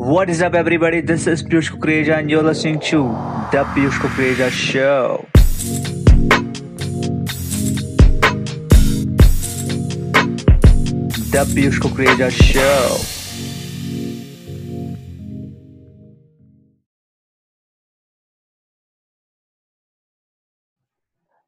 What is up, everybody? This is Piyush Kukreja, and you're listening to The Piyush Kukreja Show. The Piyush Kukreja Show.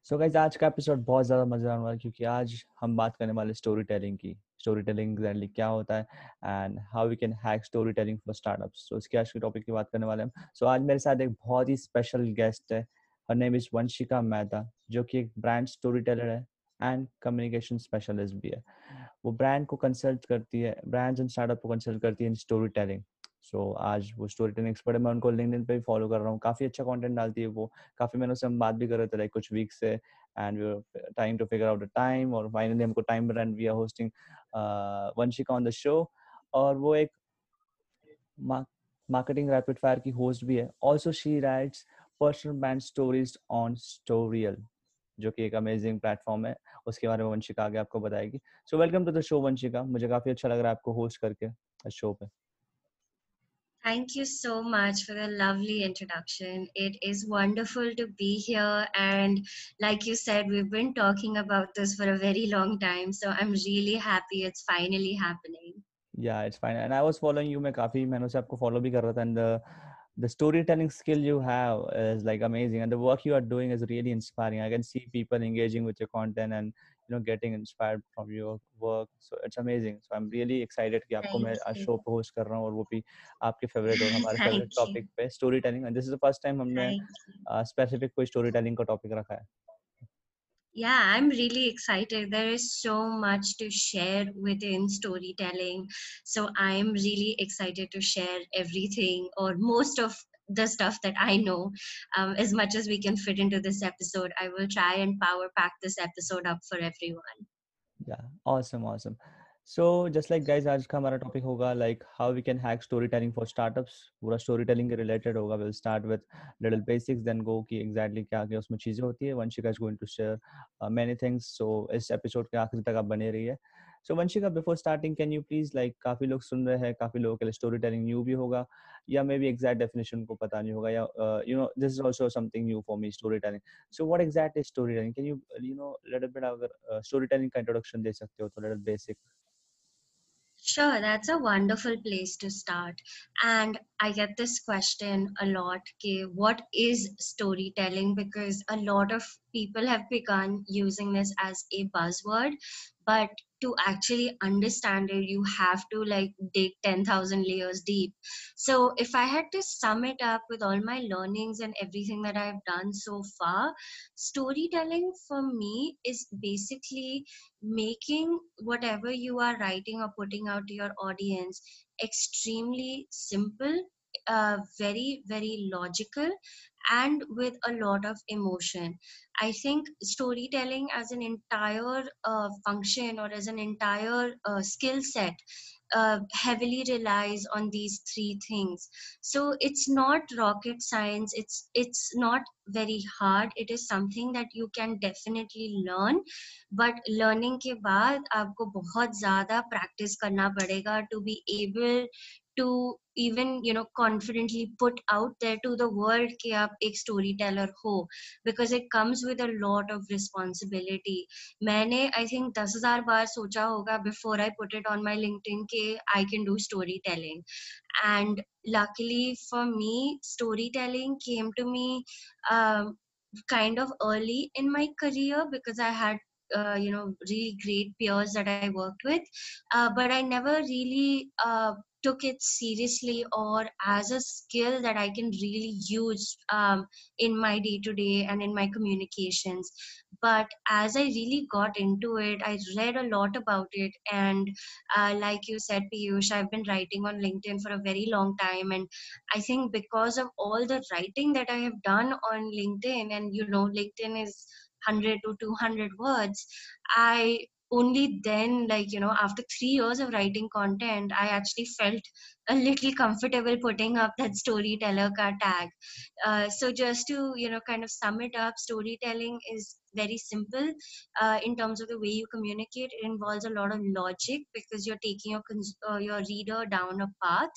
So so guys आज का episode बहुत ज़्यादा मज़ेदार वाला क्योंकि आज हम बात करने वाले स्टोरी टेलिंग की स्टोरी टेलिंग एग्जैक्टली क्या होता है and how we can hack story telling for startups तो इसके आज के टॉपिक की बात करने वाले हम। सो so, आज मेरे साथ एक बहुत ही स्पेशल गेस्ट है। Her name is Vanshika Mehta जो कि एक ब्रांड स्टोरी टेलर है एंड कम्युनिकेशन स्पेशलिस्ट भी है। वो ब्रांड को कंसल्ट करती है ब्रांड्स एंड स्टार्टअप को कंसल्ट करती है in story telling so so, आज वो स्टोरी टेलिंग एक्सपर्ट है। मैं उनको लिंक्डइन पे भी फॉलो कर रहा हूँ। काफ़ी अच्छा कंटेंट डालती है वो। काफ़ी मैंने उससे हम बात भी कर रहे थे लाइक कुछ वीक से। And we trying to figure out the time और फाइनली हमको टाइम मिला and we are hosting Vanshika on the show और वो एक मार्केटिंग रैपिड फायर की होस्ट भी है। Also she writes personal brand stories on Storial जो कि एक अमेजिंग प्लेटफॉर्म है। उसके बारे में वंशिका आगे आपको बताएगी। So welcome to the show Vanshika मुझे काफ़ी अच्छा लग रहा है आपको होस्ट करके शो पे। Thank you so much for the lovely introduction. It is wonderful to be here. And like you said, we've been talking about this for a very long time. So I'm really happy it's finally happening. Yeah, it's fine. And I was following you. मैं काफी मैंने उसे आपको follow भी कर रहा था and the the storytelling skill you have is like amazing and the work you are doing is really inspiring i can see people engaging with your content and know getting inspired from your work. So it's amazing. So i'm really excited ki aapko main aaj show host kar raha hu aur wo bhi aapke favorite aur hamare favorite topic pe story telling and this is the first time humne uh, specific koi story telling ka topic rakha hai yeah i'm really excited. There is so much to share within storytelling. So i'm really excited to share everything or most of the stuff that i know um, as much as we can fit into this episode i will try and power pack this episode up for everyone yeah awesome awesome so just like guys आज का हमारा topic होगा like how we can hack story telling for startups पूरा story telling के related होगा will start with little basics then go कि exactly क्या क्या उसमें चीज़ें होती है Vanshika is going to share many things so इस एपिसोड के आखिरी तक आप बने रहिए so Vanshika before starting can you please like काफ़ी लोग सुन रहे हैं काफ़ी लोगों के लिए स्टोरी टेलिंग न्यू भी होगा या मे बी एग्जैक्ट डेफिनेशन को पता नहीं होगा या you know this is also something new for me story telling so what exact is story telling can you you know little bit अगर स्टोरी टेलिंग का इंट्रोडक्शन दे सकते हो तो little basic Sure, that's a wonderful place to start. And I get this question a lot okay, what is storytelling? Because a lot of people have begun using this as a buzzword, but to actually understand it you have to like dig 10000 layers deep. So if i had to sum it up with all my learnings and everything that i've done so far storytelling for me is basically making whatever you are writing or putting out to your audience extremely simple very very logical and with a lot of emotion. I think storytelling as an entire uh, function or as an entire uh, skill set uh, heavily relies on these three things. So it's not rocket science it's it's not very hard. It is something that you can definitely learn but learning ke baad aapko bahut zyada practice karna padega to be able to even you know confidently put out there to the world कि आप एक storyteller हो because it comes with a lot of responsibility मैंने I think दस हजार बार सोचा होगा before I put it on my LinkedIn कि I can do storytelling and luckily for me storytelling came to me um, kind of early in my career because I had uh, you know really great peers that I worked with, uh, but I never really uh, took it seriously or as a skill that I can really use um, in my day to day and in my communications. But as I really got into it, I read a lot about it. And uh, like you said, Piyush, I've been writing on LinkedIn for a very long time. And I think because of all the writing that I have done on LinkedIn, and you know, LinkedIn is 100 to 200 words, I only then like you know after 3 years of writing content i actually felt a little comfortable putting up that storyteller tag. Uh, so just to you know kind of sum it up storytelling is very simple uh, in terms of the way you communicate. It involves a lot of logic because you're taking your cons- uh, your reader down a path.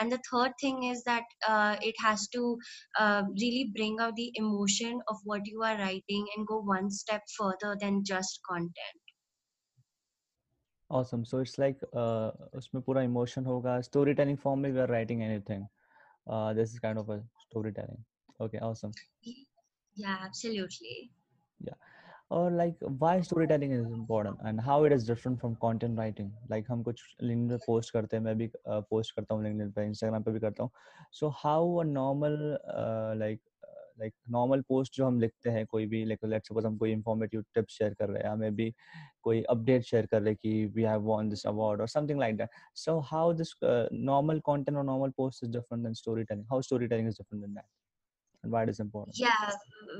And the third thing is that uh, it has to uh, really bring out the emotion of what you are writing and go one step further than just content awesome so it's like uh, उसमें पूरा emotion होगा storytelling form में we are writing anything uh, this is kind of a storytelling okay awesome yeah absolutely yeah or like why storytelling is important and how it is different from content writing like हम कुछ LinkedIn पे post करते हैं मैं भी post करता हूँ LinkedIn पे इंस्टाग्राम पे भी करता हूँ so how a normal like like normal post जो हम लिखते हैं कोई भी लाइक लेट्स सपोज़ हम कोई इंफॉर्मेटिव टिप्स शेयर कर रहे हैं मे बी कोई अपडेट शेयर कर रहे हैं कि we have won this award और something like that so how this normal content और normal post is different than story telling how story telling is different than that and why it is important? Yeah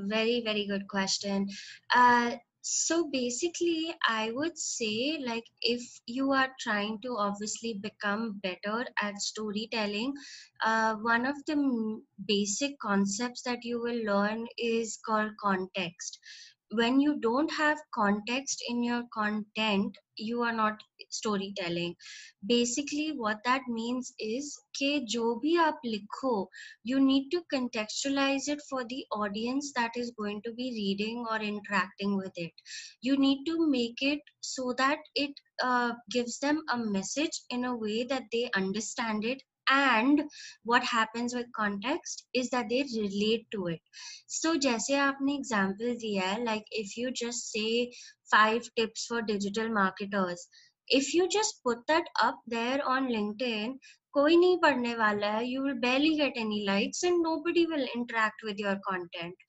very very good question. Uh, so basically i would say like if you are trying to obviously become better at storytelling uh, one of the basic concepts that you will learn is called context when you don't have context in your content you are not storytelling. Basically what that means is ke jo bhi aap likho you need to contextualize it for the audience that is going to be reading or interacting with it. You need to make it so that it uh, gives them a message in a way that they understand it and what happens with context is that they relate to it. So jaise aapne example diya hai like if you just say five tips for digital marketers if you just put that up there on linkedin koi nahi padhne wala hai you will barely get any likes and nobody will interact with your content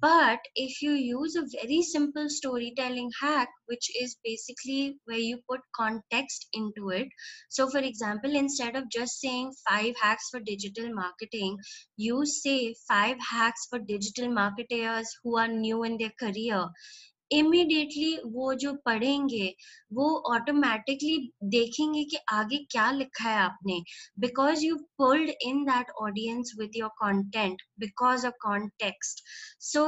but if you use a very simple storytelling hack, which is basically where you put context into it. So, for example, instead of just saying five hacks for digital marketing, you say five hacks for digital marketers who are new in their career immediately वो जो पढ़ेंगे, वो automatically देखेंगे कि आगे क्या लिखा है आपने। Because you pulled in that audience with your content because of context so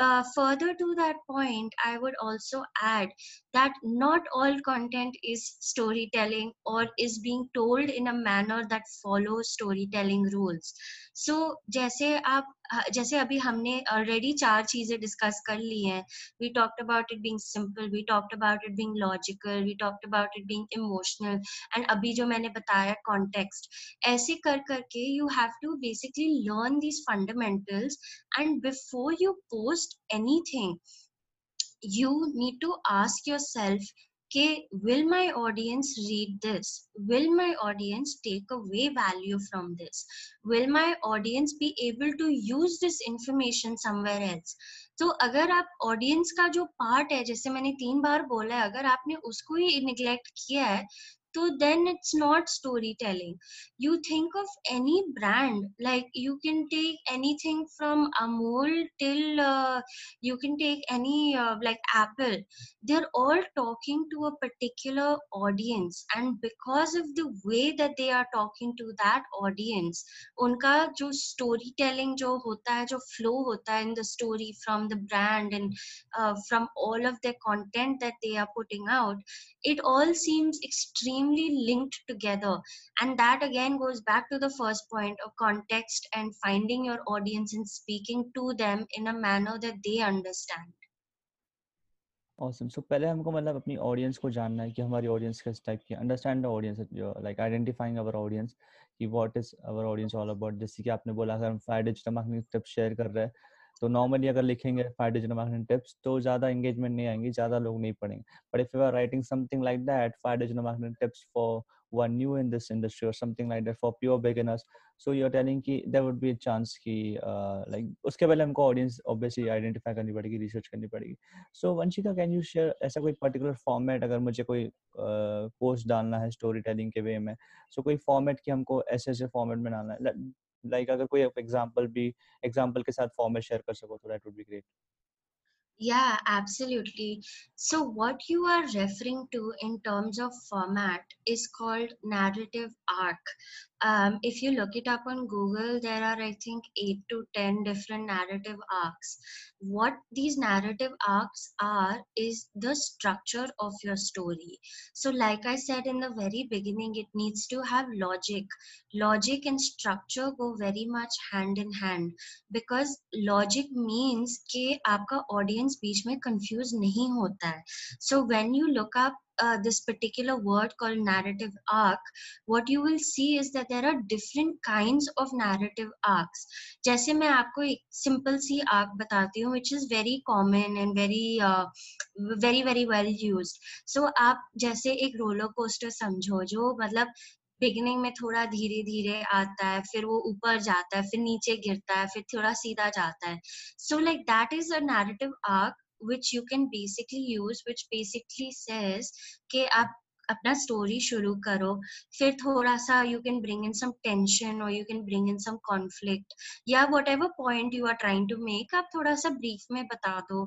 further to that point I would also add that not all content is story telling और is being told in a manner that follow story telling rules so, जैसे आप जैसे अभी हमने already चार चीज़ें discuss कर ली हैं। We talked about it being simple we talked about it being logical we talked about it being emotional and अभी जो मैंने बताया कॉन्टेक्स्ट ऐसे कर करके you have to basically learn these fundamentals and before you post anything you need to ask yourself कि will my audience read this will my audience take away value from this will my audience be able to use this information somewhere else तो अगर आप audience का जो part है, जैसे मैंने तीन बार बोला है, अगर आपने उसको ही निग्लेक्ट किया है so then it's not storytelling. You think of any brand like you can take anything from amul till uh, you can take any uh, like apple. They're all talking to a particular audience and because of the way that they are talking to that audience unka jo storytelling jo hota hai jo flow hota hai in the story from the brand and uh, from all of the content that they are putting out it all seems extremely extremely linked together and that again goes back to the first point of context and finding your audience and speaking to them in a manner that they understand awesome so पहले हमको मतलब अपनी audience को जानना है कि हमारी audience किस टाइप की understand the audience like identifying our audience कि what is our audience all about जैसे कि आपने बोला अगर हम five digital marketing tips share कर रहे हैं तो नॉर्मली अगर लिखेंगे फाइव डिजिटल मार्केटिंग टिप्स तो ज़्यादा एंगेजमेंट नहीं आएँगे, ज़्यादा लोग नहीं पढ़ेंगे। But if you are writing something like that five digital marketing tips for one new in this industry और something like that for pure beginners so you are telling की देर वुड बी चांस की like उसके पहले हमको audience obviously identify करनी पड़ेगी research करनी पड़ेगी। So Vanshika can you share ऐसा कोई पर्टिकुलर फॉर्मेट अगर मुझे कोई पोस्ट डालना है स्टोरी टेलिंग के वे में? सो कोई फॉर्मेट की हमको ऐसे ऐसे फॉर्मेट में डालना है। लाइक अगर कोई एग्जांपल भी एग्जांपल के साथ फॉर्मेट शेयर कर सको तो that would be great Yeah, absolutely. So, what you are referring to in terms of format is called narrative arc. Um, if you look it up on Google, there are, I think, eight to 10 different narrative arcs. What these narrative arcs are is the structure of your story. So, like I said in the very beginning, it needs to have logic. Logic and structure go very much hand in hand because logic means that your audience beech mein confused nahi hota. So, when you look up uh, this particular word called narrative arc what you will see is that there are different kinds of narrative arcs जैसे मैं आपको एक simple सी arc बताती हूँ which is very common and very uh, very very well used so आप जैसे एक roller coaster समझो जो मतलब बिगिनिंग में थोड़ा धीरे धीरे आता है फिर वो ऊपर जाता है फिर नीचे गिरता है फिर थोड़ा सीधा जाता है so like that is a narrative arc which you can basically use, which basically says कि आप अपना स्टोरी शुरू करो, फिर थोड़ा सा you can bring in some tension और you can bring in some conflict या whatever point you are trying to make आप थोड़ा सा ब्रीफ में बता दो।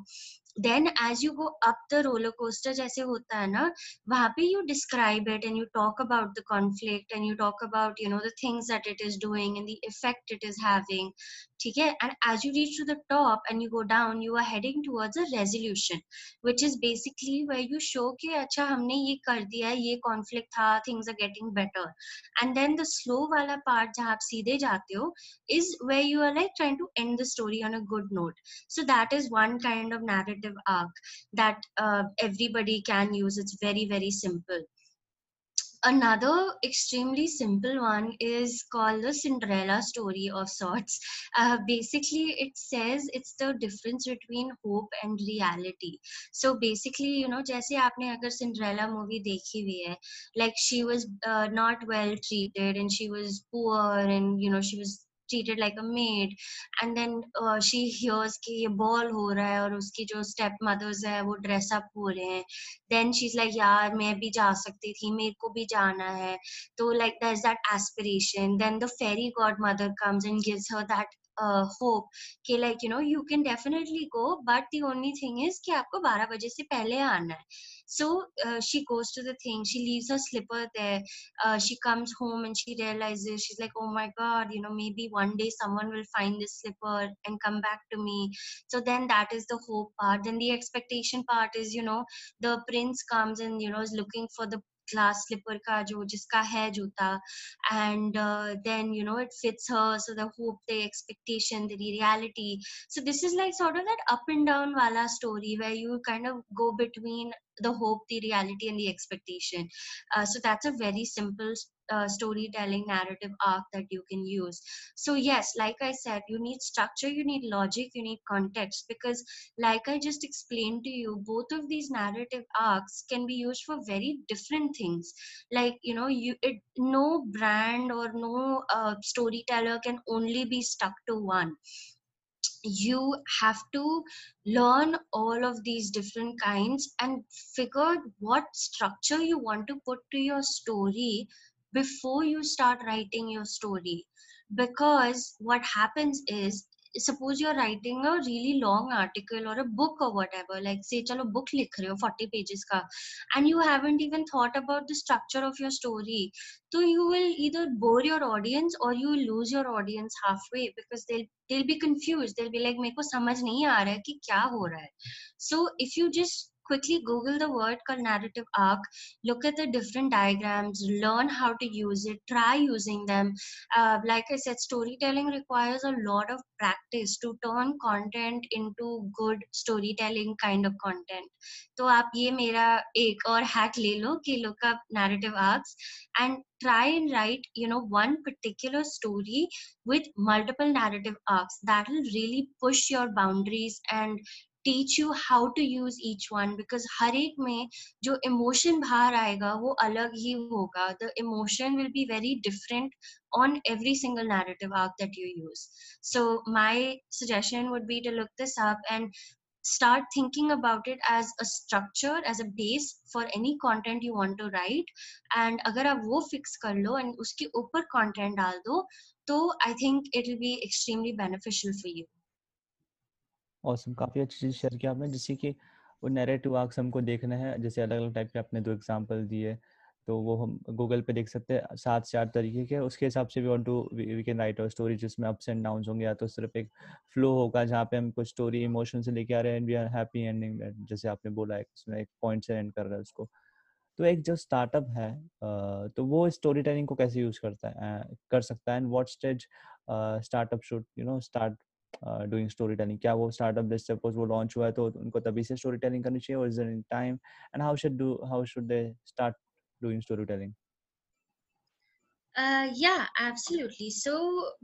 Then as you go up the roller coaster जैसे होता है ना, वहाँ पे you describe it and you talk about the conflict and you talk about you know the things that it is doing and the effect it is having ठीक है? And as you reach to the top and you go down you are heading towards a resolution which is basically way you show कि अच्छा हमने ये कर दिया ये conflict था things are getting better and then the slow वाला part जहाँ आप सीधे जाते हो is is where you are like trying to end the story on a good note. So that is one kind of narrative arc that uh, everybody can use. It's very very simple. Another extremely simple one is called the cinderella story of sorts. Uh, basically it says it's the difference between hope and reality. So basically you know jaise aapne agar cinderella movie dekhi hui hai like she was uh, not well treated and she was poor and you know she was treated like a maid and then uh, she hears कि ये ball हो रहा है और उसकी जो step mothers है वो dress up हो रहे हैं then she's like यार मैं भी जा सकती थी मेरे को भी जाना है तो like there's that aspiration then the fairy godmother comes and gives her that uh, hope कि like you know you can definitely go but the only thing is कि आपको 12 बजे से पहले आना है so uh, she goes to the thing she leaves her slipper there uh, she comes home and she realizes she's like oh my god you know maybe one day someone will find this slipper and come back to me so then that is the hope part then the expectation part is you know the prince comes and you know is looking for the Glass slipper ka jo jiska hai juta and uh, then you know it fits her so the hope the expectation the reality. So this is like sort of that up and down wala story where you kind of go between the hope the reality and the expectation. Uh, so that's a very simple uh, storytelling narrative arc that you can use. So yes like i said you need structure you need logic you need context because like i just explained to you both of these narrative arcs can be used for very different things. Like you know you it no brand or no uh, storyteller can only be stuck to one you have to learn all of these different kinds and figure what structure you want to put to your story before you start writing your story. Because what happens is suppose you're writing a really long article or a book or whatever like say chalo book likh rahe ho 40 pages ka and you haven't even thought about the structure of your story so you will either bore your audience or you will lose your audience halfway because they'll they'll be confused they'll be like मेरे को समझ नहीं आ रहा है कि क्या हो रहा है so if you just quickly Google the word called narrative arc, look at the different diagrams, learn how to use it, try using them. Uh, like I said, storytelling requires a lot of practice to turn content into good storytelling kind of content. तो आप ये मेरा एक और hack ले लो कि look up narrative arcs and try and write you know one particular story with multiple narrative arcs that will really push your boundaries and teach you how to use each one because हर एक में जो emotion बाहर आएगा वो अलग ही होगा the emotion will be very different on every single narrative arc that you use so my suggestion would be to look this up and start thinking about it as a structure as a base for any content you want to write and अगर आप वो fix कर लो and उसके ऊपर content डाल दो तो I think it will be extremely beneficial for you Awesome काफ़ी अच्छी चीज़ शेयर की आपने जैसे कि वो नैरेटिव आर्क्स हमको देखने हैं, जैसे अलग-अलग टाइप के आपने दो एग्जांपल दिए तो वो हम गूगल पे देख सकते हैं, सात आठ तरीके के, उसके हिसाब से we want to we can write a story जिसमें अप्स एंड डाउन्स होंगे, या तो सिर्फ़ एक फ्लो होगा, जहाँ पे हम कुछ स्टोरी इमोशन से लेके आ रहे हैं and we are happy ending जैसे आपने बोला है, उसमें एक पॉइंट से एंड कर रहा है उसको। तो एक जो स्टार्टअप है तो वो स्टोरी टेलिंग को कैसे यूज़ करता है? कर सकता है and what stage startup should you know start doing story telling क्या वो स्टार्टअप जैसे सपोज वो लॉन्च हुआ है तो उनको तभी से स्टोरी टेलिंग करनी चाहिए और is in time and how should do how should they start doing story telling Uh, yeah, absolutely. So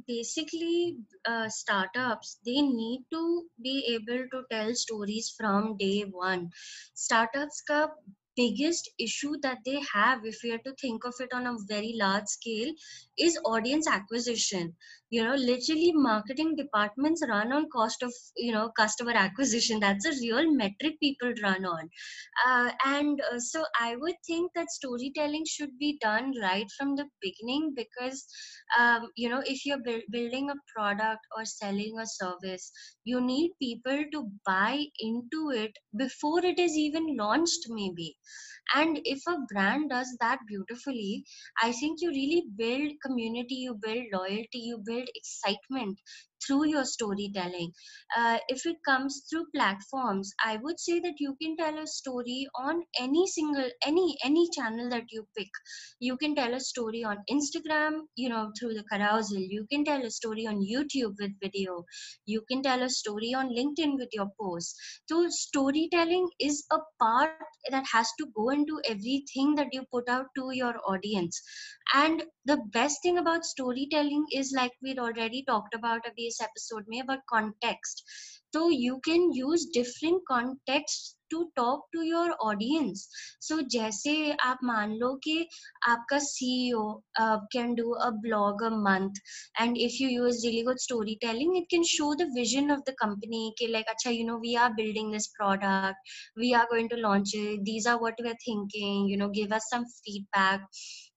basically, uh, startups they need to be able to tell stories from day one. Startups ka biggest issue that they have if we are to think of it on a very large scale is audience acquisition. You know literally marketing departments run on cost of you know customer acquisition. That's a real metric people run on. Uh, and uh, so i would think that storytelling should be done right from the beginning because um, you know if you're bu- building a product or selling a service you need people to buy into it before it is even launched maybe and if a brand does that beautifully i think you really build community you build loyalty you build excitement through your storytelling. Uh, if it comes through platforms i would say that you can tell a story on any single any any channel that you pick. You can tell a story on instagram you know through the carousel. You can tell a story on youtube with video. You can tell a story on linkedin with your post so storytelling is a part that has to go into everything that you put out to your audience and the best thing about storytelling is like we'd already talked about a base episode में about context so you can use different contexts to talk to your audience so जैसे आप मान लो कि आपका CEO uh, can do a blog a month and if you use really good storytelling it can show the vision of the company कि like अच्छा you know we are building this product we are going to launch it these are what we are thinking you know give us some feedback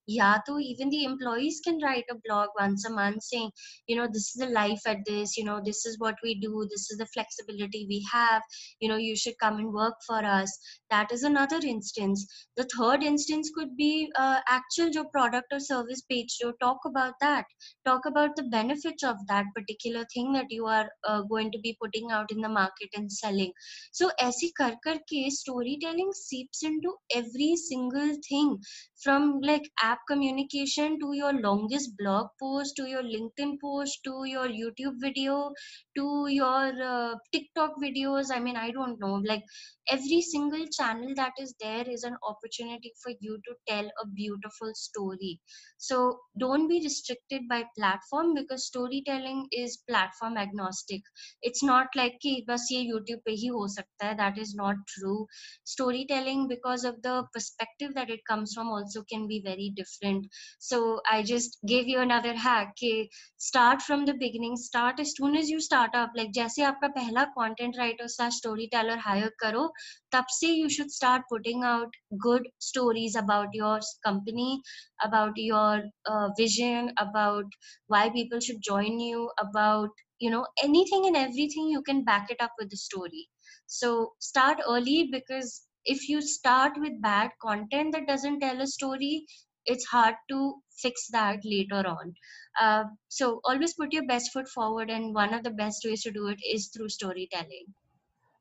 yeah to even the employees can write a blog once a month saying you know this is the life at this you know this is what we do this is the flexibility we have you know you should come and work for us that is another instance the third instance could be uh, actual your product or service page so talk about that talk about the benefits of that particular thing that you are uh, going to be putting out in the market and selling so ऐसे कर करके storytelling seeps into every single thing from like app communication to your longest blog post to your linkedin post to your youtube video to your uh, tiktok videos. I mean i don't know. Like every single channel that is there is an opportunity for you to tell a beautiful story. So don't be restricted by platform because storytelling is platform agnostic. It's not like ki bas ye youtube pe hi ho sakta hai. That is not true. Storytelling because of the perspective that it comes from also can be very different so i just gave you another hack कि start from the beginning start as soon as you start up like जैसे आपका पहला content writer slash storyteller hire करो तब से you should start putting out good stories about your company about your uh, vision about why people should join you about you know anything and everything you can back it up with the story so start early because if you start with bad content that doesn't tell a story it's hard to fix that later on uh, so always put your best foot forward and one of the best ways to do it is through storytelling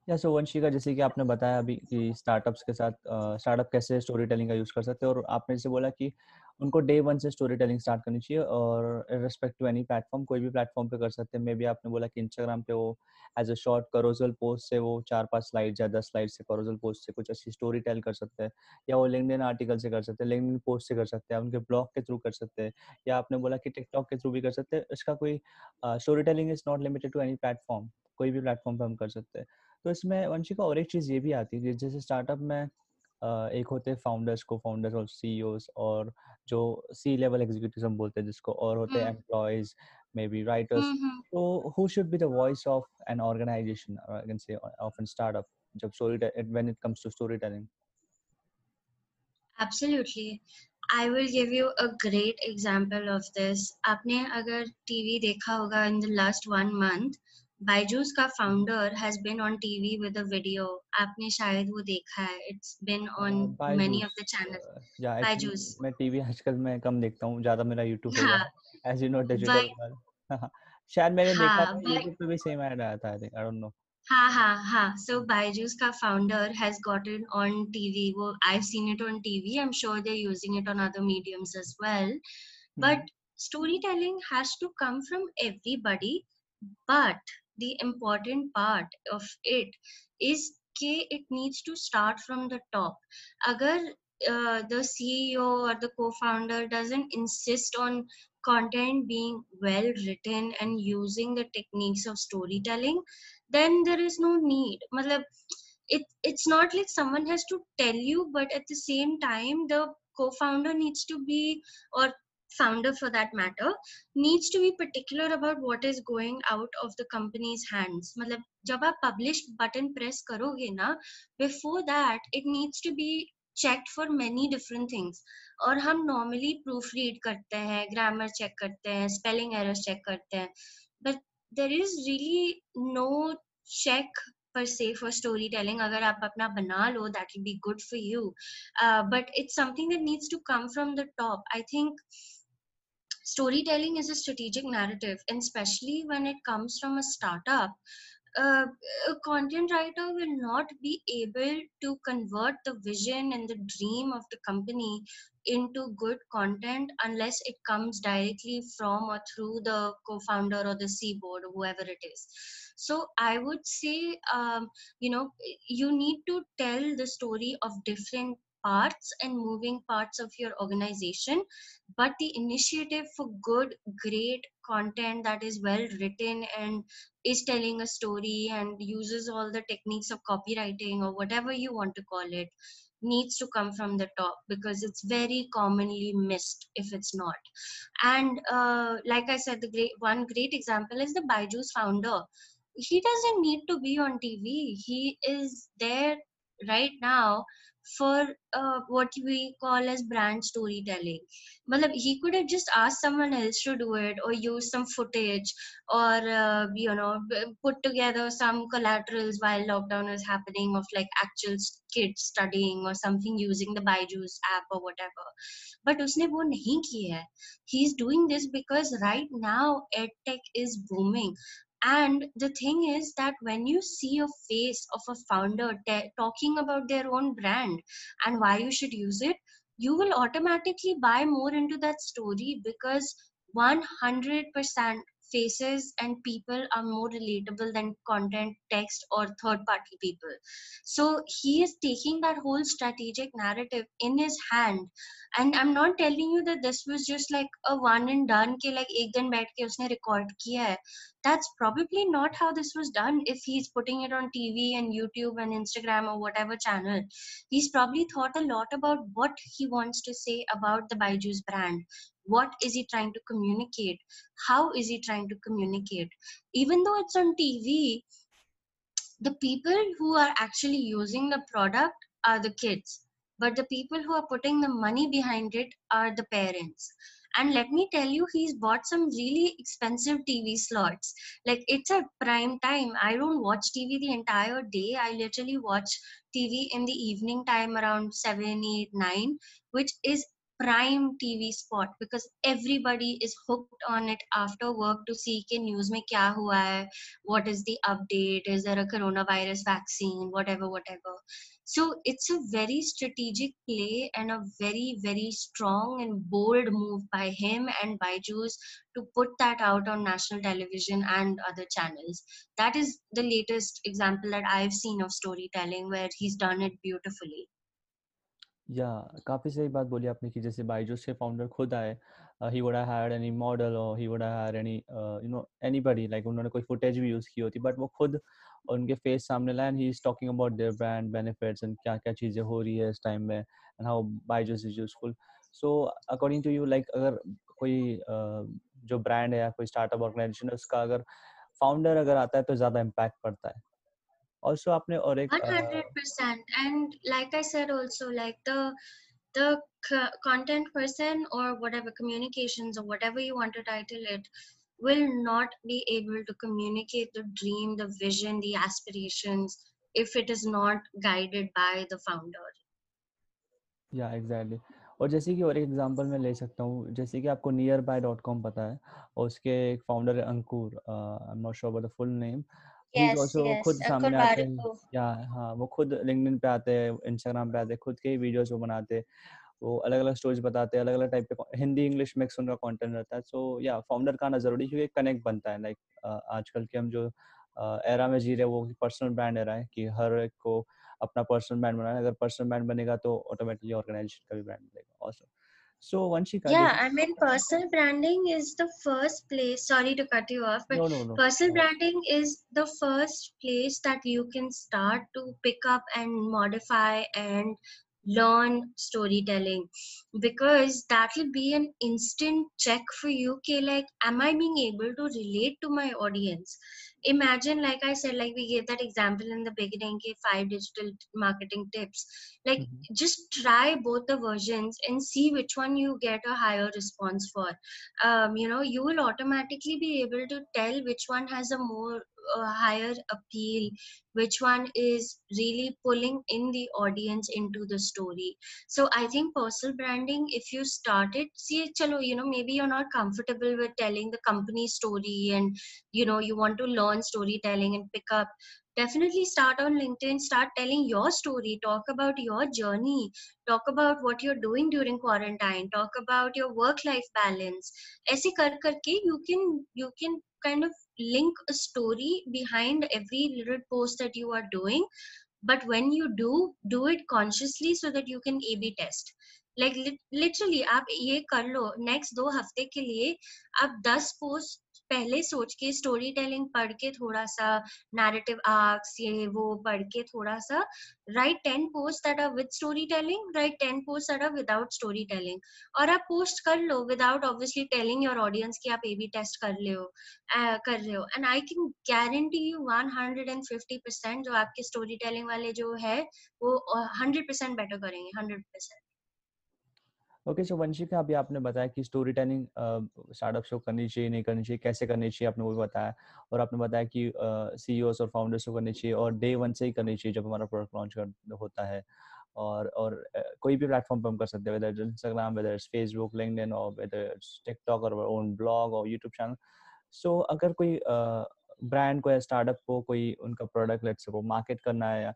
या सो वंशिका जैसे कि आपने बताया अभी कि startups के साथ startup कैसे स्टोरी टेलिंग का यूज कर सकते हैं और आपने जैसे बोला कि उनको डे वन से स्टोरी टेलिंग स्टार्ट करनी चाहिए और रिस्पेक्ट टू एनी प्लेटफॉर्म कोई भी प्लेटफॉर्म पे कर सकते हैं। मे बी आपने बोला कि इंस्टाग्राम पे वो as a short carousel post से वो चार पाँच स्लाइड या दस स्लाइड से करोजल पोस्ट से कुछ अच्छी स्टोरी टेल कर सकते हैं या वो लिंकडिन आर्टिकल से कर सकते हैं लिंकडिन पोस्ट से कर सकते हैं, उनके ब्लॉग के थ्रू कर सकते हैं या आपने बोला कि टिकटॉक के थ्रू भी कर सकते हैं। इसका कोई story telling is not limited to any platform कोई भी प्लेटफॉर्म पे हम कर सकते हैं। तो इसमें वंशिका और एक चीज़ ये भी आती है जैसे स्टार्टअप में एक होते हैं फाउंडर्स को फाउंडर्स और सी और जो सी लेवल एग्जीक्यूटिव हम बोलते हैं जिसको और होते हैं एम्प्लॉयज़ मे बी राइटर्स तो who should be the voice of an organization I can say of an startup जब story when it comes to story telling Absolutely. I will give you a great example of this. आपने अगर TV देखा होगा in the last one month, Byju's का founder has been on TV with a video आपने शायद वो देखा है. It's been on many of the channel Byju's मैं टीवी आजकल मैं कम देखता हूँ. ज़्यादा मेरा यूट्यूब है. एज यू नो डिजिटल शायद मैंने देखा था यूट्यूब पे भी सेम ऐड आया था आई डोंट नो हाँ हाँ हाँ. सो बायजूस का founder has gotten on TV वो I seen it on TV I am sure they using it on other mediums as well but storytelling has to come from everybody. But the important part of it is that it needs to start from the top. agar uh, the ceo or the co-founder doesn't insist on content being well written and using the techniques of storytelling then there is no need. matlab it it's not like someone has to tell you but at the same time the co-founder needs to be or founder for that matter needs to be particular about what is going out of the company's hands matlab jab aap publish button press karoge na before that it needs to be checked for many different things और हम normally proof read करते हैं grammar check करते हैं spelling errors check करते हैं but there is really no check per se for storytelling agar aap apna bana lo that will be good for you uh, but it's something that needs to come from the top i think storytelling is a strategic narrative and especially when it comes from a startup uh, a content writer will not be able to convert the vision and the dream of the company into good content unless it comes directly from or through the co-founder or the C board or whoever it is. So I would say, um, you know, you need to tell the story of different parts and moving parts of your organization but the initiative for good great content that is well written and is telling a story and uses all the techniques of copywriting or whatever you want to call it needs to come from the top because it's very commonly missed if it's not. And uh, like i said the great one great example is the byju's founder. He doesn't need to be on tv he is there right now for uh, what we call as brand storytelling. Malab, he could have just asked someone else to do it or use some footage or, uh, you know, put together some collaterals while lockdown is happening of like actual kids studying or something using the Byju's app or whatever. But. He's doing this because right now edtech is booming and the thing is that when you see a face of a founder te- talking about their own brand and why you should use it you will automatically buy more into that story because 100% faces and people are more relatable than content text or third party people. So he is taking that whole strategic narrative in his hand. And i'm not telling you that this was just like a one and done ke like ek din baith ke usne record kiya hai. That's probably not how this was done if he's putting it on tv and youtube and instagram or whatever channel. He's probably thought a lot about what he wants to say about the byju's brand what is he trying to communicate? How is he trying to communicate? Even though it's on tv the people who are actually using the product are the kids. But the people who are putting the money behind it are the parents. And let me tell you he's bought some really expensive tv slots. Like it's a prime time. I don't watch tv the entire day. I literally watch tv in the evening time around 7 8 9 which is prime TV spot because everybody is hooked on it after work to see ke news mein kya hua hai, what is the update, is there a coronavirus vaccine, whatever, whatever. So it's a very strategic play and a very, very strong and bold move by him and Byju's to put that out on national television and other channels. That is the latest example that I've seen of storytelling where he's done it beautifully. या काफ़ी सही बात बोली आपने कि जैसे बायजूस के founder खुद आए he would had any model और he would had any you know anybody like उन्होंने कोई फुटेज भी यूज़ की होती बट वो खुद उनके फेस सामने लाए and he is talking about their brand benefits and क्या क्या चीज़ें हो रही है इस टाइम में and how Byju's is useful so according to you like अगर कोई uh, जो ब्रांड है या कोई स्टार्टअप ऑर्गेनाइजेशन है उसका अगर फाउंडर अगर आता है तो ज़्यादा इम्पैक्ट पड़ता है? Also आपने और एक 100% and like i said also like the the content person or whatever communications or whatever you want to title it will not be able to communicate the dream the vision the aspirations if it is not guided by the founder या exactly और जैसे कि और एक example मैं ले सकता हूँ जैसे कि आपको नियर बाय डॉट कॉम पता है और उसके एक फाउंडर है Ankur I am not sure about the full name is also खुद सामने आते हैं या हाँ वो खुद लिंक्डइन पे आते हैं इंस्टाग्राम पे आते हैं खुद के ही वीडियोस वो बनाते हैं। वो अलग अलग स्टोरीज बताते हैं अलग अलग टाइप के हिंदी इंग्लिश मिक्स उनका कंटेंट रहता है। सो या फाउंडर का आना ज़रूरी क्योंकि कनेक्ट बनता है लाइक आजकल के हम जो एरा में जी रहे वो पर्सनल ब्रांड एरा है कि हर एक को अपना पर्सनल ब्रांड बनाना है। अगर पर्सनल ब्रांड बनेगा तो ऑटोमेटिकली ऑर्गेनाइजेशन का भी ब्रांड बनेगा। Awesome So once Vanshika, yeah, I mean, personal branding is the first place. Sorry to cut you off, but no, no, no. personal branding is the first place that you can start to pick up and modify and learn storytelling because that will be an instant check for you okay like am i being able to relate to my audience imagine like i said like we gave that example in the beginning five digital marketing tips like mm-hmm. just try both the versions and see which one you get a higher response for um, you know you will automatically be able to tell which one has a more a higher appeal which one is really pulling in the audience into the story so i think personal branding if you started see chalo you know maybe you're not comfortable with telling the company story and you know you want to learn storytelling and pick up definitely start on linkedin start telling your story talk about your journey talk about what you're doing during quarantine talk about your work life balance ऐसे कर करके you can you can kind of link a story behind every little post that you are doing but when you do do it consciously so that you can a b test like literally आप ये कर लो next दो हफ्ते के लिए आप दस post पहले सोच के स्टोरी टेलिंग पढ़ के थोड़ा सा नैरेटिव आर्क्स ये वो पढ़ के थोड़ा सा write ten post that are with storytelling write ten post that are without storytelling और आप पोस्ट कर लो without obviously telling your audience की आप ए बी टेस्ट कर ले हो uh, कर रहे हो. And I can guarantee you one hundred and fifty percent जो आपके स्टोरी टेलिंग वाले जो है वो हंड्रेड परसेंट बेटर करेंगे hundred percent okay so Vanshika अभी आपने बताया कि स्टोरी टेलिंग स्टार्टअप शो करनी चाहिए नहीं करनी चाहिए कैसे करनी चाहिए आपने वो भी बताया। और आपने बताया कि सी uh, और फाउंडर्स को करनी चाहिए और डे वन से ही करनी चाहिए जब हमारा प्रोडक्ट लॉन्च होता है। और और कोई भी प्लेटफॉर्म पर हम कर सकते हैं whether Instagram whether it's Facebook LinkedIn और वेदर टिकटॉक और ओन ब्लॉग और यूट्यूब चैनल सो अगर कोई ब्रांड को या स्टार्टअप को कोई उनका प्रोडक्ट लेट्स वो मार्केट करना है या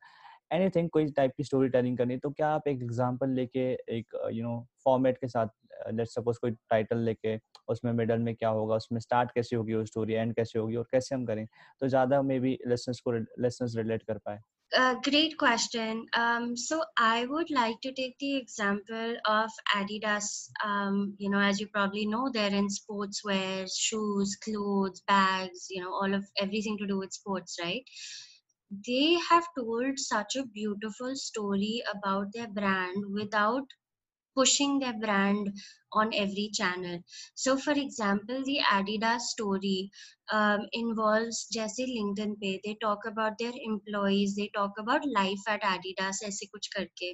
एनीथिंग कोई टाइप की स्टोरी टेलिंग करनी तो क्या आप एक एग्जांपल लेके एक यू नो फॉर्मेट के साथ लेट्स सपोज़ कोई टाइटल लेके उसमें मिडल में क्या होगा उसमें स्टार्ट कैसे होगी वो स्टोरी एंड कैसे होगी और कैसे हम करें तो ज़्यादा मे बी लेसन्स को लेसन्स रिलेट कर पाए Uh, great question. Um, so I would like to take the example of Adidas. Um, you know, as you probably know, they're in sportswear, shoes, clothes, bags. You know, all of everything to do with sports, right? They have told such a beautiful story about their brand without pushing their brand on every channel. So, for example, the Adidas story um, involves Jesse LinkedIn Pay. They talk about their employees, they talk about life at Adidas, aise kuch karke.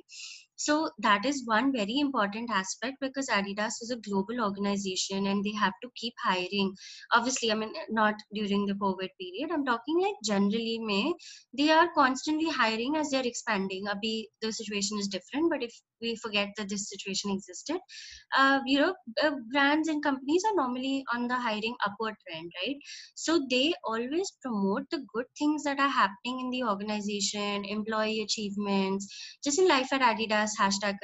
So, that is one very important aspect because Adidas is a global organization and they have to keep hiring. Obviously, I mean, not during the COVID period. I'm talking like generally, May they are constantly hiring as they're expanding. Abhi, the situation is different, but if we forget that this situation existed, uh, you know uh, brands and companies are normally on the hiring upward trend right? So they always promote the good things that are happening in the organization employee achievements just in life at adidas hashtag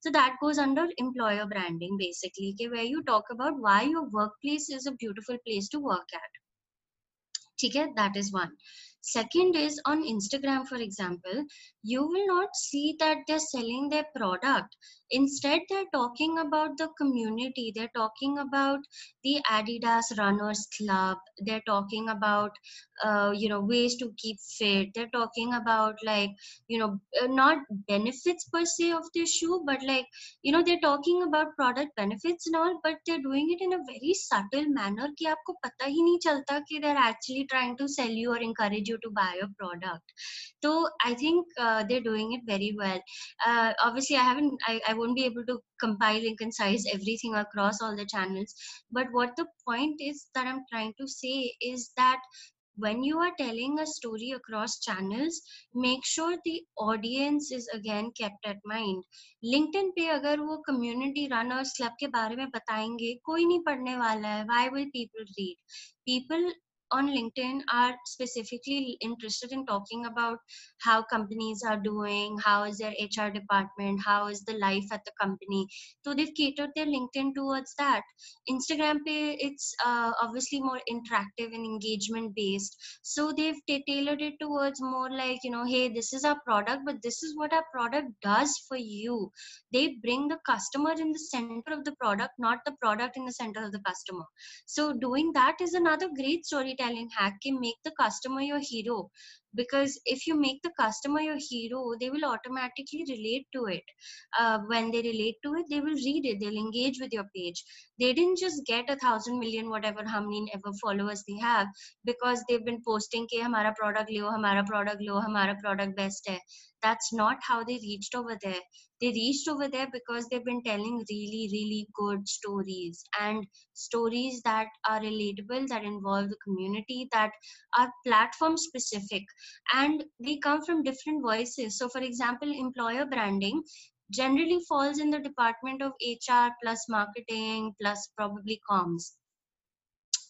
so that goes under employer branding basically where you talk about why your workplace is a beautiful place to work at. Okay that is one Second is on Instagram, for example, you will not see that they're selling their product. Instead, they're talking about the community. They're talking about the Adidas Runners Club. They're talking about, uh, you know, ways to keep fit. They're talking about, like, you know, uh, not benefits per se of the shoe, but like, you know, they're talking about product benefits and all, but they're doing it in a very subtle manner. Ki aapko pata hi nahi chalta ki they're actually trying to sell you or encourage you you to buy a product so i think uh, they're doing it very well uh, obviously i haven't I, I won't be able to compile and concise everything across all the channels but what the point is that i'm trying to say is that when you are telling a story across channels make sure the audience is again kept at mind linkedin पे अगर वो community runners club के बारे में बताएंगे कोई नहीं पढ़ने वाला है why will people read people on LinkedIn are specifically interested in talking about how companies are doing, how is their HR department, how is the life at the company. So they've catered their LinkedIn towards that. Instagram pay it's uh, obviously more interactive and engagement based. So they've t- tailored it towards more like you know, hey, this is our product, but this is what our product does for you. They bring the customer in the center of the product, not the product in the center of the customer. So doing that is another great story storytelling hack can make the customer your hero because if you make the customer your hero they will automatically relate to it. Uh, when they relate to it they will read it. They'll engage with your page. They didn't just get a thousand million whatever how many ever followers they have because they've been posting ke hamara product lo hamara product lo hamara product best hai. That's not how they reached over there. They reached over there because they've been telling really really good stories and stories that are relatable that involve the community that are platform specific and they come from different voices so for example employer branding generally falls in the department of hr plus marketing plus probably comms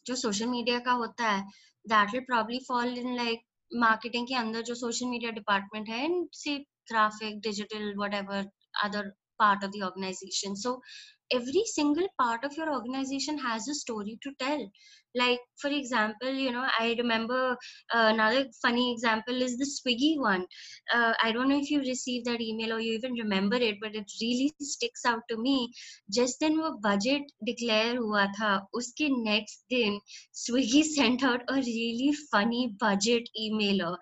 जो social media का होता है that will probably fall in like marketing के अंदर जो social media department है से graphic digital what ever other part of the organization so every single part of your organization has a story to tell like for example you know i remember uh, another funny example is the swiggy one. Uh, i don't know if you received that email or you even remember it but it really sticks out to me. Just then wo budget declare hua tha uske next दिन swiggy sent out a really funny budget emailer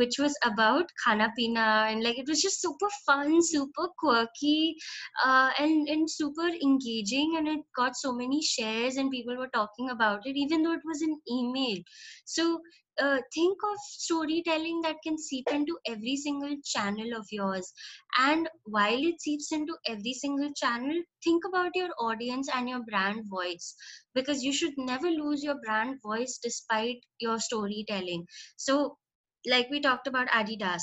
which was about khana pina and like it was just super fun super quirky uh, and and super engaging and it got so many shares and people were talking about it. Even though it was an email. So uh, think of storytelling that can seep into every single channel of yours. And while it seeps into every single channel think about your audience and your brand voice because you should never lose your brand voice despite your storytelling. So like we talked about adidas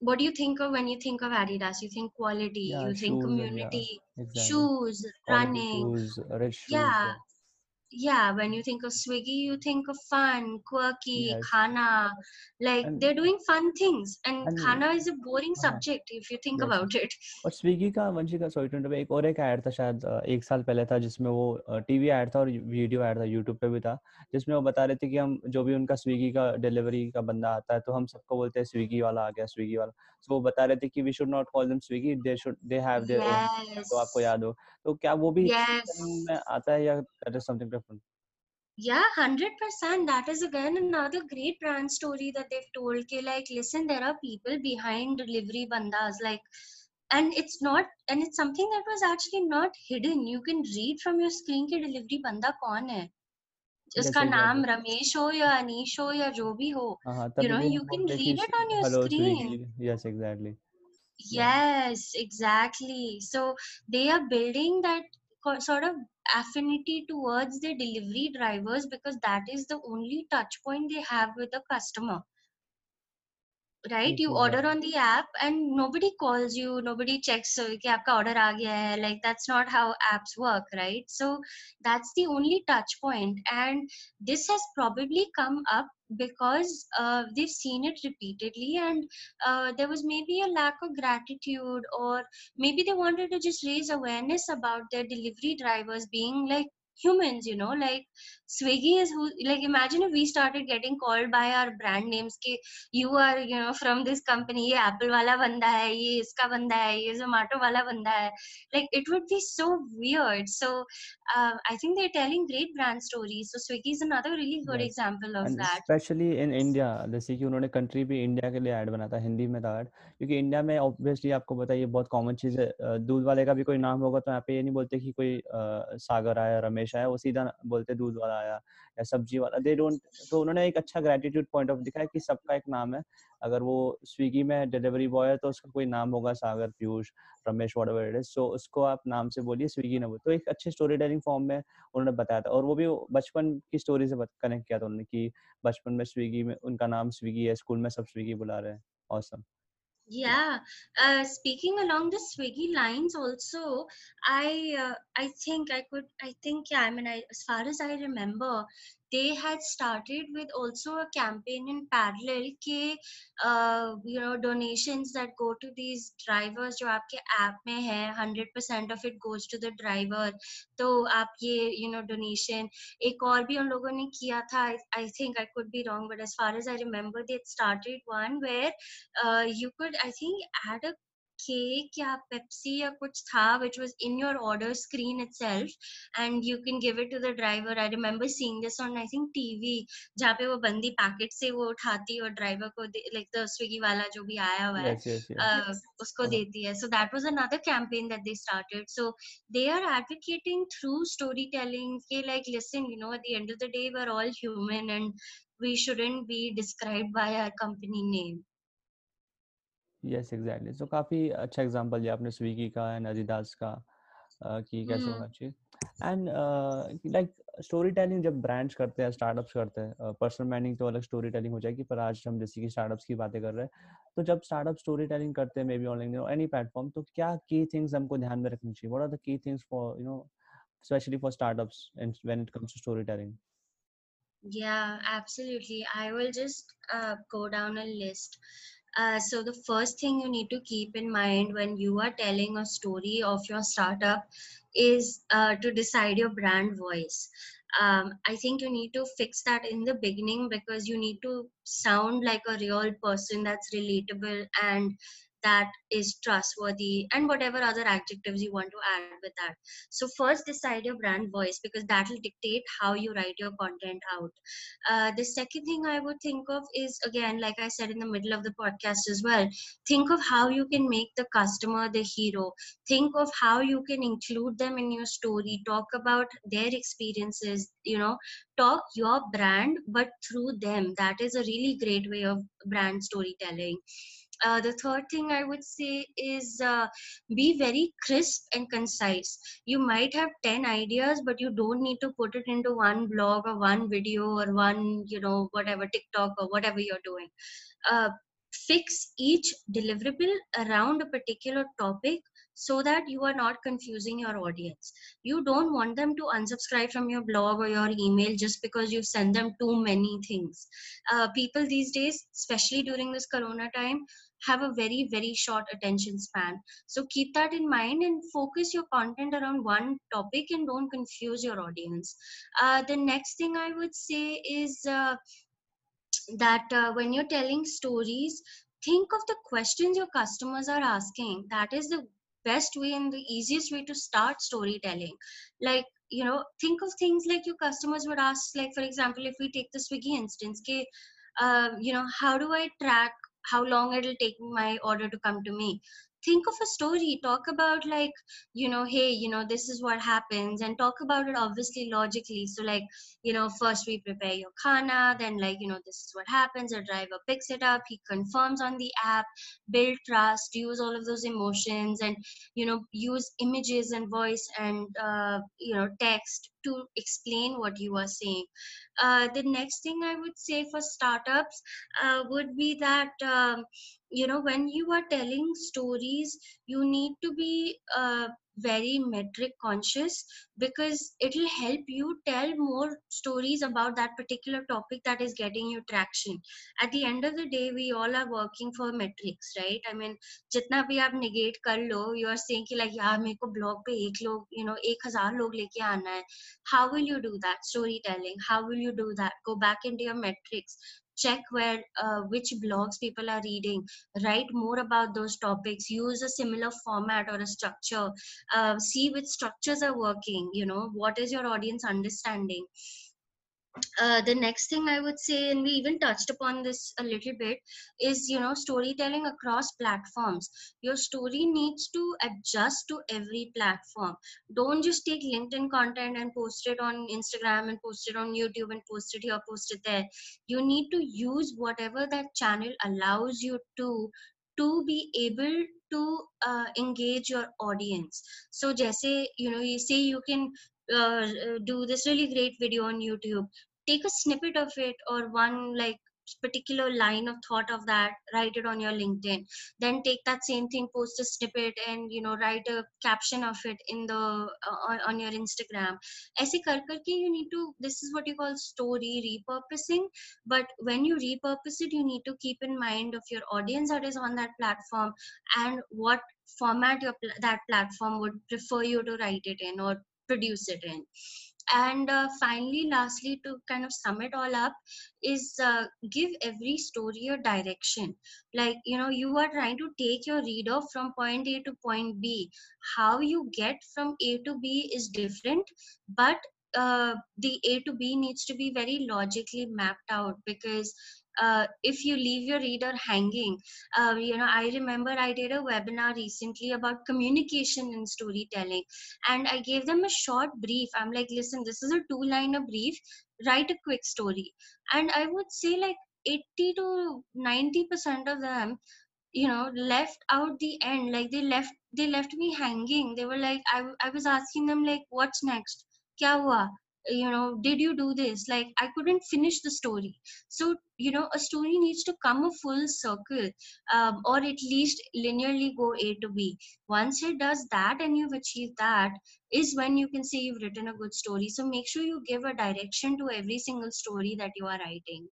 what do you think of when you think of adidas? You think quality Yeah, you think shoes and yeah, community exactly. shoes running. shoes, rich shoes. yeah Yeah. when you think of swiggy you think of fun quirky Yes. khana. Like And they're doing fun things. And and khana is a boring हाँ, subject if you think yes, about it. और Swiggy का वंशी का sorry twenty एक और एक add था शायद एक साल पहले था जिसमें वो टीवी ऐड था और वीडियो ऐड था यूट्यूब पे भी था जिसमें वो बता रहे थे कि हम जो भी उनका स्विगी का डिलीवरी का बंदा आता है तो हम सबको बोलते हैं स्विगी वाला आ गया स्विगी वाला। सो वो बता रहे थे कि we should not call them Swiggy they should they have their own तो आपको याद हो। तो क्या वो भी yes. में आता है या something different yeah 100% that is again another great brand story that they've told okay, like listen there are people behind delivery bandas like and it's not and it's something that was actually not hidden you can read from your screen ki delivery banda kaun hai yes उसका नाम exactly Ramesh हो या अनीश हो या जो भी हो हाँ हाँ you तभी know भी you हम can बोलते हैं कि read it on your hello screen Swiggy yes exactly yes exactly so they are building that co- sort of affinity towards the delivery drivers because that is the only touch point they have with the customer. Right? You order on the app and nobody calls you nobody checks so ki aapka order aa gaya hai like that's not how apps work right? So that's the only touch point and this has probably come up because uh, they've seen it repeatedly and uh, there was maybe a lack of gratitude or maybe they wanted to just raise awareness about their delivery drivers being like humans you know like swiggy is who like imagine if we started getting called by our brand names ke you are you know from this company ये apple वाला बंदा है ये इसका बंदा है ये zomato वाला बंदा है like it would be so weird so uh, i think they're telling great brand stories so swiggy is another really good yes example of and that especially in India जैसे कि उन्होंने कंट्री भी India के लिए add बना था हिंदी में था क्योंकि इंडिया में ऑब्वियसली आपको है ये बहुत कॉमन चीज़ है अ, दूध वाले का भी कोई नाम होगा तो यहाँ पे ये नहीं बोलते कि कोई अ, सागर आया रमेश हमेशा है वो सीधा बोलते दूध वाला आया या सब्ज़ी वाला। दे डोंट तो उन्होंने एक अच्छा ग्रेटिट्यूड पॉइंट ऑफ़ दिखाया कि सबका एक नाम है। अगर वो स्विगी में डिलीवरी बॉय है तो उसका कोई नाम होगा Sagar, Piyush, Ramesh whatever so उसको आप नाम से बोलिए, स्विगी ने तो एक अच्छे स्टोरी टेलिंग फॉर्म में उन्होंने बताया था। और वो भी बचपन की स्टोरी से कनेक्ट किया था उन्होंने कि बचपन में स्विगी में उनका नाम स्विगी है, स्कूल में सब स्विगी बुला रहे हैं। Awesome yeah. Uh, speaking along the swiggy lines also i uh, i think i could i think yeah i mean I, as far as i remember they had started with also a campaign in parallel ke uh, you know donations that go to these drivers jo aapke app mein hai 100% of it goes to the driver. To aap ye you know donation. Aur bhi un logon ne kiya tha I, I think i could be wrong but as far as i remember they started one where uh, you could i think add a cake या Pepsi या कुछ था which was in your order screen itself and you can give it to the driver I remember seeing this on I think TV जहाँ पे वो बंदी packet से वो उठाती है और ड्राइवर को लाइक द स्विगी वाला जो भी आया हुआ है उसको uh-huh. देती है। So that was another campaign that they started so they are advocating through storytelling के like listen you know at the end day were and we shouldn't be describe by our company name yes exactly so काफ़ी अच्छा example दिया आपने Swiggy का and अदिदास का कि कैसे। होना चाहिए। एंड लाइक स्टोरी टेलिंग जब ब्रांड्स करते हैं स्टार्टअप्स करते हैं पर्सनल ब्रांडिंग तो अलग स्टोरी टेलिंग हो जाएगी पर आज हम जैसे कि स्टार्टअप्स की बातें कर रहे हैं तो जब स्टार्टअप स्टोरी टेलिंग करते हैं maybe online any platform तो क्या की थिंग्स हमको ध्यान में रखनी चाहिए? What are the key things for you know especially for startups and when it comes to storytelling? Yeah absolutely. I will just uh, go down a list. Uh, so the first thing you need to keep in mind when you are telling a story of your startup is uh, to decide your brand voice. Um, I think you need to fix that in the beginning because you need to sound like a real person that's relatable and that is trustworthy and whatever other adjectives you want to add with that. So first decide your brand voice because that will dictate how you write your content out. Uh, the second thing i would think of is again like i said in the middle of the podcast as well think of how you can make the customer the hero. Think of how you can include them in your story. Talk about their experiences you know. Talk your brand but through them. That is a really great way of brand storytelling uh, the third thing I would say is uh, be very crisp and concise. You might have 10 ideas, but you don't need to put it into one blog or one video or one, you know, whatever TikTok or whatever you're doing. Uh, fix each deliverable around a particular topic so that you are not confusing your audience. You don't want them to unsubscribe from your blog or your email just because you send them too many things. Uh, people these days, especially during this corona time, have a very very short attention span. So keep that in mind and focus your content around one topic and don't confuse your audience. Uh, the next thing i would say is uh, that uh, when you're telling stories think of the questions your customers are asking. That is the best way and the easiest way to start storytelling. Like you know think of things like your customers would ask like for example if we take the swiggy instance okay, uh, you know how do i track how long it'll take my order to come to me. Think of a story. Talk about like you know hey you know this is what happens and talk about it obviously logically. So like you know first we prepare your khana then like you know this is what happens. A driver picks it up. He confirms on the app build trust use all of those emotions and you know use images and voice and uh, you know text to explain what you are saying. Uh, the next thing i would say for startups uh, would be that um, you know when you are telling stories you need to be uh, very metric conscious because it will help you tell more stories about that particular topic that is getting you traction. At the end of the day we all are working for metrics right? I mean jitna bhi aap negate kar lo you are saying ki like yaar mere ko blog pe ek log you know 1000 log leke aana hai. How will you do that storytelling? How will you do that? Go back into your metrics check where uh, which blogs people are reading write more about those topics use a similar format or a structure uh, see which structures are working you know what is your audience understanding uh, the next thing i would say and we even touched upon this a little bit is you know storytelling across platforms. Your story needs to adjust to every platform. Don't just take linkedin content and post it on instagram and post it on youtube and post it here post it there. You need to use whatever that channel allows you to to be able to uh, engage your audience. So jesse you know you say you can uh, do this really great video on youtube. Take a snippet of it or one like particular line of thought of that write it on your linkedin. Then take that same thing post a snippet and you know write a caption of it in the uh, on, your instagram. aise kar karke you need to this is what you call story repurposing but when you repurpose it you need to keep in mind of your audience that is on that platform and what format your that platform would prefer you to write it in or produce it in. And uh, finally lastly to kind of sum it all up is uh, give every story a direction. Like you know you are trying to take your reader from point a to point b. How you get from a to b is different but uh, the a to b needs to be very logically mapped out because uh, if you leave your reader hanging uh, you know i remember i did a webinar recently about communication and storytelling and i gave them a short brief. I'm like listen this is a two liner brief. Write a quick story. And i would say like 80 to 90 percent of them you know left out the end. Like they left they left me hanging. They were like i, I was asking them like what's next? Kya hua you know did you do this? Like i couldn't finish the story. So you know a story needs to come a full circle um, or at least linearly go a to b. Once it does that and you've achieved that is when you can say you've written a good story. So make sure you give a direction to every single story that you are writing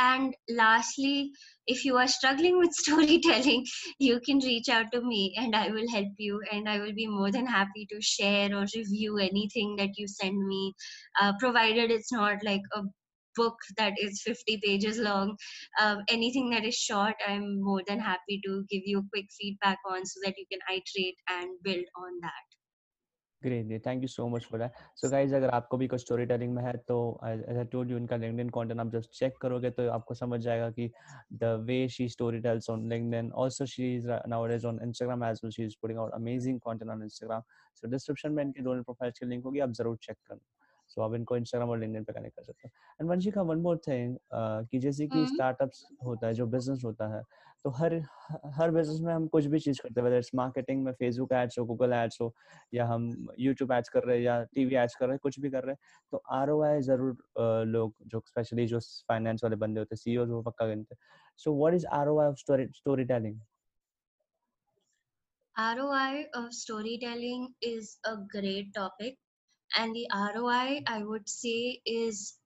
and lastly if you are struggling with storytelling you can reach out to me and i will help you and i will be more than happy to share or review anything that you send me. Uh, provided it's not like a book that is 50 pages long um, anything that is short i'm more than happy to give you quick feedback on so that you can iterate and build on that great thank you so much for that so guys अगर आपको भी कुछ storytelling में है तो as I told you उनका LinkedIn content आप just check करोगे तो आपको समझ जाएगा कि the way she story tells on LinkedIn also she is nowadays on Instagram as well she is putting out amazing content on Instagram so description में इनके दोनों प्रोफाइल्स की लिंक होगी आप ज़रूर चेक करना। सो आप इनको इंस्टाग्राम और लिंक्डइन पे कनेक्ट कर सकते हो। And Vanshika one more thing कि जैसे कि स्टार्टअप्स। होता है जो बिज़नेस होता है तो हर हर बिज़नेस में हम कुछ भी चीज़ करते हैं वेदर मार्केटिंग में फेसबुक एड्स हो गूगल एड्स हो या हम यूट्यूब एड्स कर रहे हैं या टीवी एड्स कर रहे हैं कुछ भी कर रहे हैं तो आर ज़रूर लोग जो स्पेशली जो फाइनेंस वाले बंदे होते हैं सीईओ वो पक्का गिनते हैं। So what is R of storytelling ROI of storytelling is a great topic, and the ROI I would say is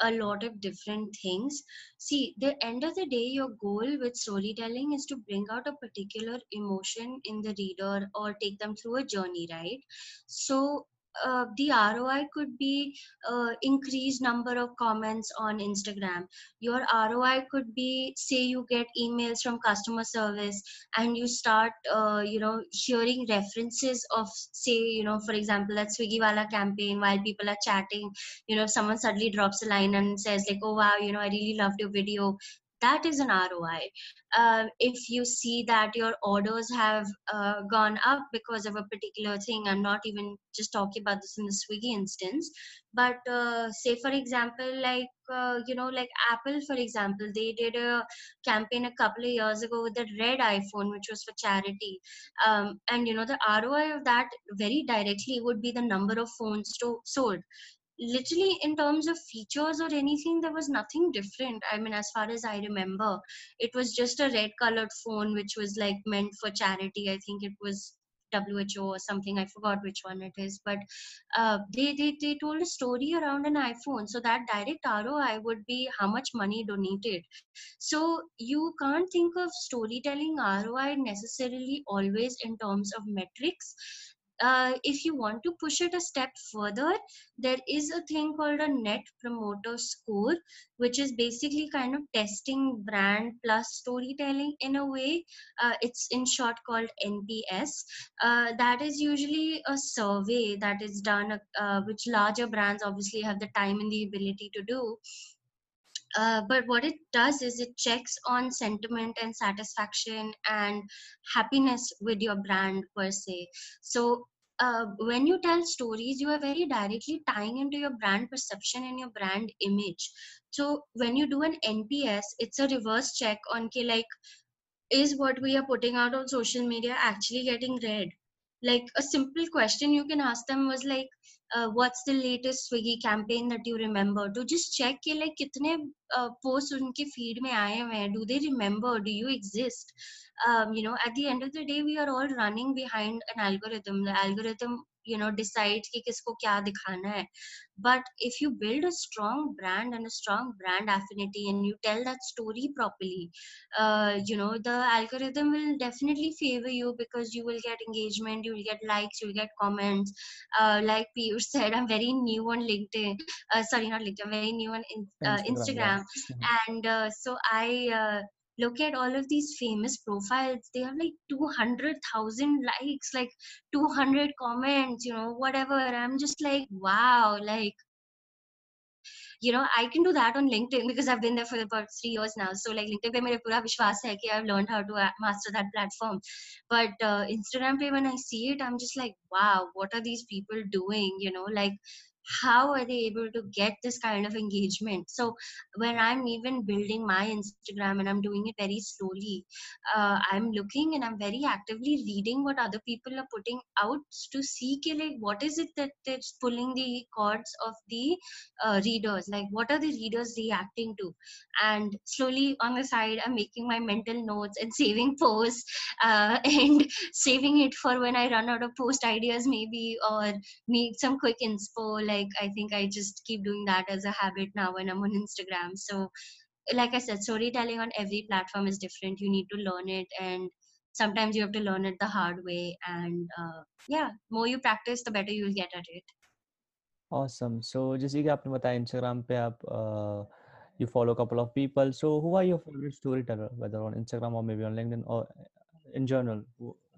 a lot of different things. See the end of the day your goal with storytelling is to bring out a particular emotion in the reader or take them through a journey right? So uh, the ROI could be uh, increased number of comments on Instagram. Your ROI could be say you get emails from customer service and you start uh, you know hearing references of say you know for example that Swiggy Wala campaign while people are chatting you know someone suddenly drops a line and says like oh wow you know I really loved your video that is an ROI. Uh, if you see that your orders have uh, gone up because of a particular thing, I'm not even just talking about this in the Swiggy instance, but uh, say for example, like uh, you know, like Apple, for example, they did a campaign a couple of years ago with the red iPhone, which was for charity, um, and you know the ROI of that very directly would be the number of phones to- sold literally in terms of features or anything there was nothing different. I mean as far as i remember it was just a red colored phone which was like meant for charity. I think it was who or something. I forgot which one it is. But uh, they, they they told a story around an iphone. So that direct roi would be how much money donated. So you can't think of storytelling roi necessarily always in terms of metrics uh, if you want to push it a step further there is a thing called a net promoter score which is basically kind of testing brand plus storytelling in a way. Uh, it's in short called nps uh, that is usually a survey that is done uh, which larger brands obviously have the time and the ability to do uh, but what it does is it checks on sentiment and satisfaction and happiness with your brand per se. So uh, when you tell stories you are very directly tying into your brand perception and your brand image. So when you do an nps it's a reverse check on okay, like is what we are putting out on social media actually getting read like a simple question you can ask them was like uh, what's the latest swiggy campaign that you remember? To just check ke, like kitne uh, posts unke feed mein aaye hain do they remember? Do you exist? Um, you know at the end of the day we are all running behind an algorithm. The algorithm you know decide कि किसको क्या दिखाना है। But if you build a strong brand and a strong brand affinity and you tell that story properly you know the algorithm will definitely favour you because you will get engagement you will get likes you will get comments like Piyush said I am very new on linked sorry not linked very new on Instagram and so I look at all of these famous profiles they have like 200000 likes like 200 comments you know whatever. I'm just like wow like you know i can do that on linkedin because i've been there for about three years now. So like linkedin pe mere pura vishwas hai ki i've learned how to master that platform. But uh, instagram pe when i see it i'm just like wow what are these people doing? You know like how are they able to get this kind of engagement? So when i'm even building my instagram and i'm doing it very slowly uh, i'm looking and i'm very actively reading what other people are putting out to see like what is it that that's pulling the cords of the uh, readers? Like what are the readers reacting to? And slowly on the side i'm making my mental notes and saving posts uh, and saving it for when i run out of post ideas maybe or need some quick inspo like i think i just keep doing that as a habit now when i'm on instagram so like i said storytelling on every platform is different you need to learn it and sometimes you have to learn it the hard way and uh, yeah more you practice the better you'll get at it awesome so जैसे कि आपने बताया instagram पे आप uh, you follow a couple of people so who are your favorite storyteller whether on instagram or maybe on linkedin or in general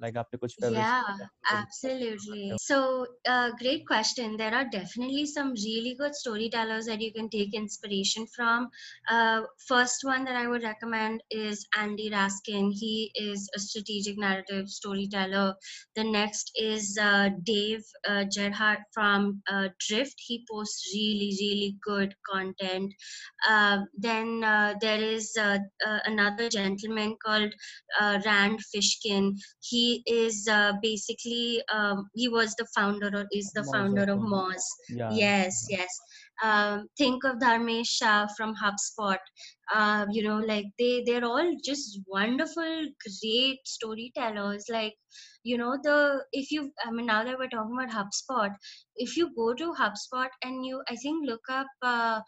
like kuch yeah absolutely. so uh, great question. There are definitely some really good storytellers that you can take inspiration from. Uh, first one that i would recommend is andy raskin. He is a strategic narrative storyteller. The next is uh, dave uh, Gerhardt from uh, drift. He posts really really good content. Uh, then uh, there is another gentleman called rand fishkin. He is uh, basically um, he was the founder or is the Moz founder of Moz. Yeah. Yes, yes. Um, think of Dharmesh Shah from HubSpot. Uh, you know, like they they're all just wonderful, great storytellers. Like you know the if you I mean now that we're talking about HubSpot, if you go to HubSpot and you I think look up uh,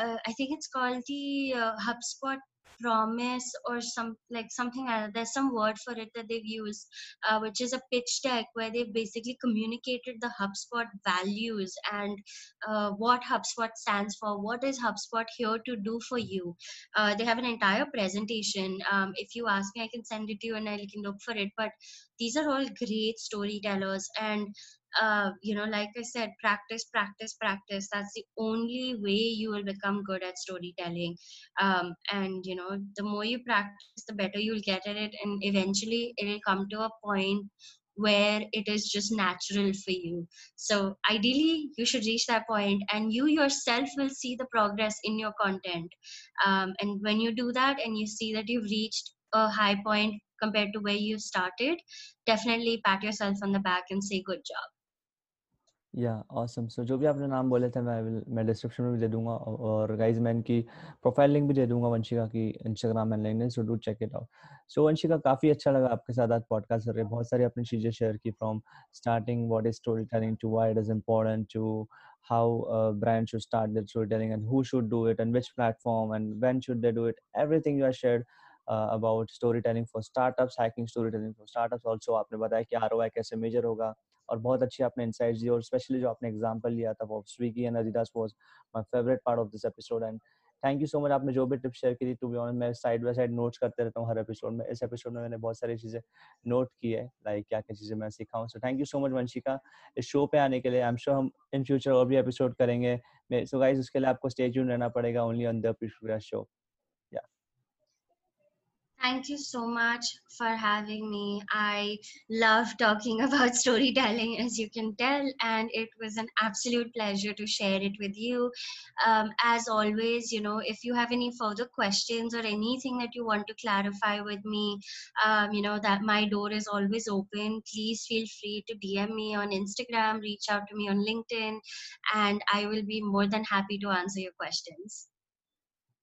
uh, I think it's called the uh, HubSpot promise or some like something like there's some word for it that they've used uh, which is a pitch deck where they've basically communicated the hubspot values and uh, what hubspot stands for what is hubspot here to do for you. Uh, they have an entire presentation. Um, if you ask me i can send it to you and i can look for it but these are all great storytellers and uh, you know, like I said, practice, practice, practice. That's the only way you will become good at storytelling. Um, and, you know, the more you practice, the better you'll get at it. And eventually it'll come to a point where it is just natural for you. So ideally, you should reach that point and you yourself will see the progress in your content. Um, and when you do that and you see that you've reached a high point compared to where you started, definitely pat yourself on the back and say, good job. या awesome सो जो भी आपने नाम बोले थे मैं will मैं description में भी दे दूँगा और गाइस मैं इनकी प्रोफ़ाइल लिंक भी दे दूँगा वंशिका की Instagram and LinkedIn so do check it out so Vanshika काफ़ी अच्छा लगा आपके साथ आज पॉडकास्ट कर रहे बहुत सारी अपनी चीज़ें शेयर की from starting what is storytelling to why it is important to how a brand should start their storytelling and who should do it and which platform and when should they do it everything you have shared uh, about storytelling for startups hacking storytelling for startups also आपने बताया कि ROI कैसे major होगा और बहुत अच्छी आपने insights दी और स्पेशली जो आपने एग्जांपल लिया था वो Swiggy and Adidas was my favourite part of this episode and thank you so much आपने जो भी टिप्स शेयर की टू बी ऑन मैं साइड बाय साइड नोट्स करते रहता हूँ हर एपिसोड में इस एपिसोड में मैंने बहुत सारी चीज़ें नोट की है लाइक क्या क्या चीज़ें मैं सीखा हूँ so thank you so much Vanshika इस शो पे आने के लिए आई एम श्योर हम इन फ्यूचर और भी एपिसोड करेंगे सो गाइस उसके लिए आपको स्टे ट्यून रहना पड़ेगा only on the show Thank you so much for having me. I love talking about storytelling, as you can tell, and it was an absolute pleasure to share it with you. Um, as always, you know, if you have any further questions or anything that you want to clarify with me, um, you know, that my door is always open. Please feel free to DM me on Instagram, reach out to me on LinkedIn, and I will be more than happy to answer your questions.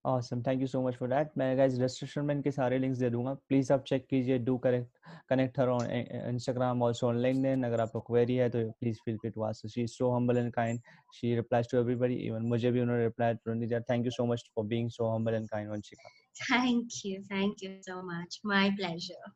awesome thank you so much for that मैं guys registration में इनके सारे links दे दूँगा please आप check कीजिए do connect connect her on Instagram also on LinkedIn अगर आपको query है तो please feel free to ask she is so humble and kind she replies to everybody even मुझे भी उन्होंने reply तुरंत दिया thank you so much for being so humble and kind Vanshika thank you thank you so much my pleasure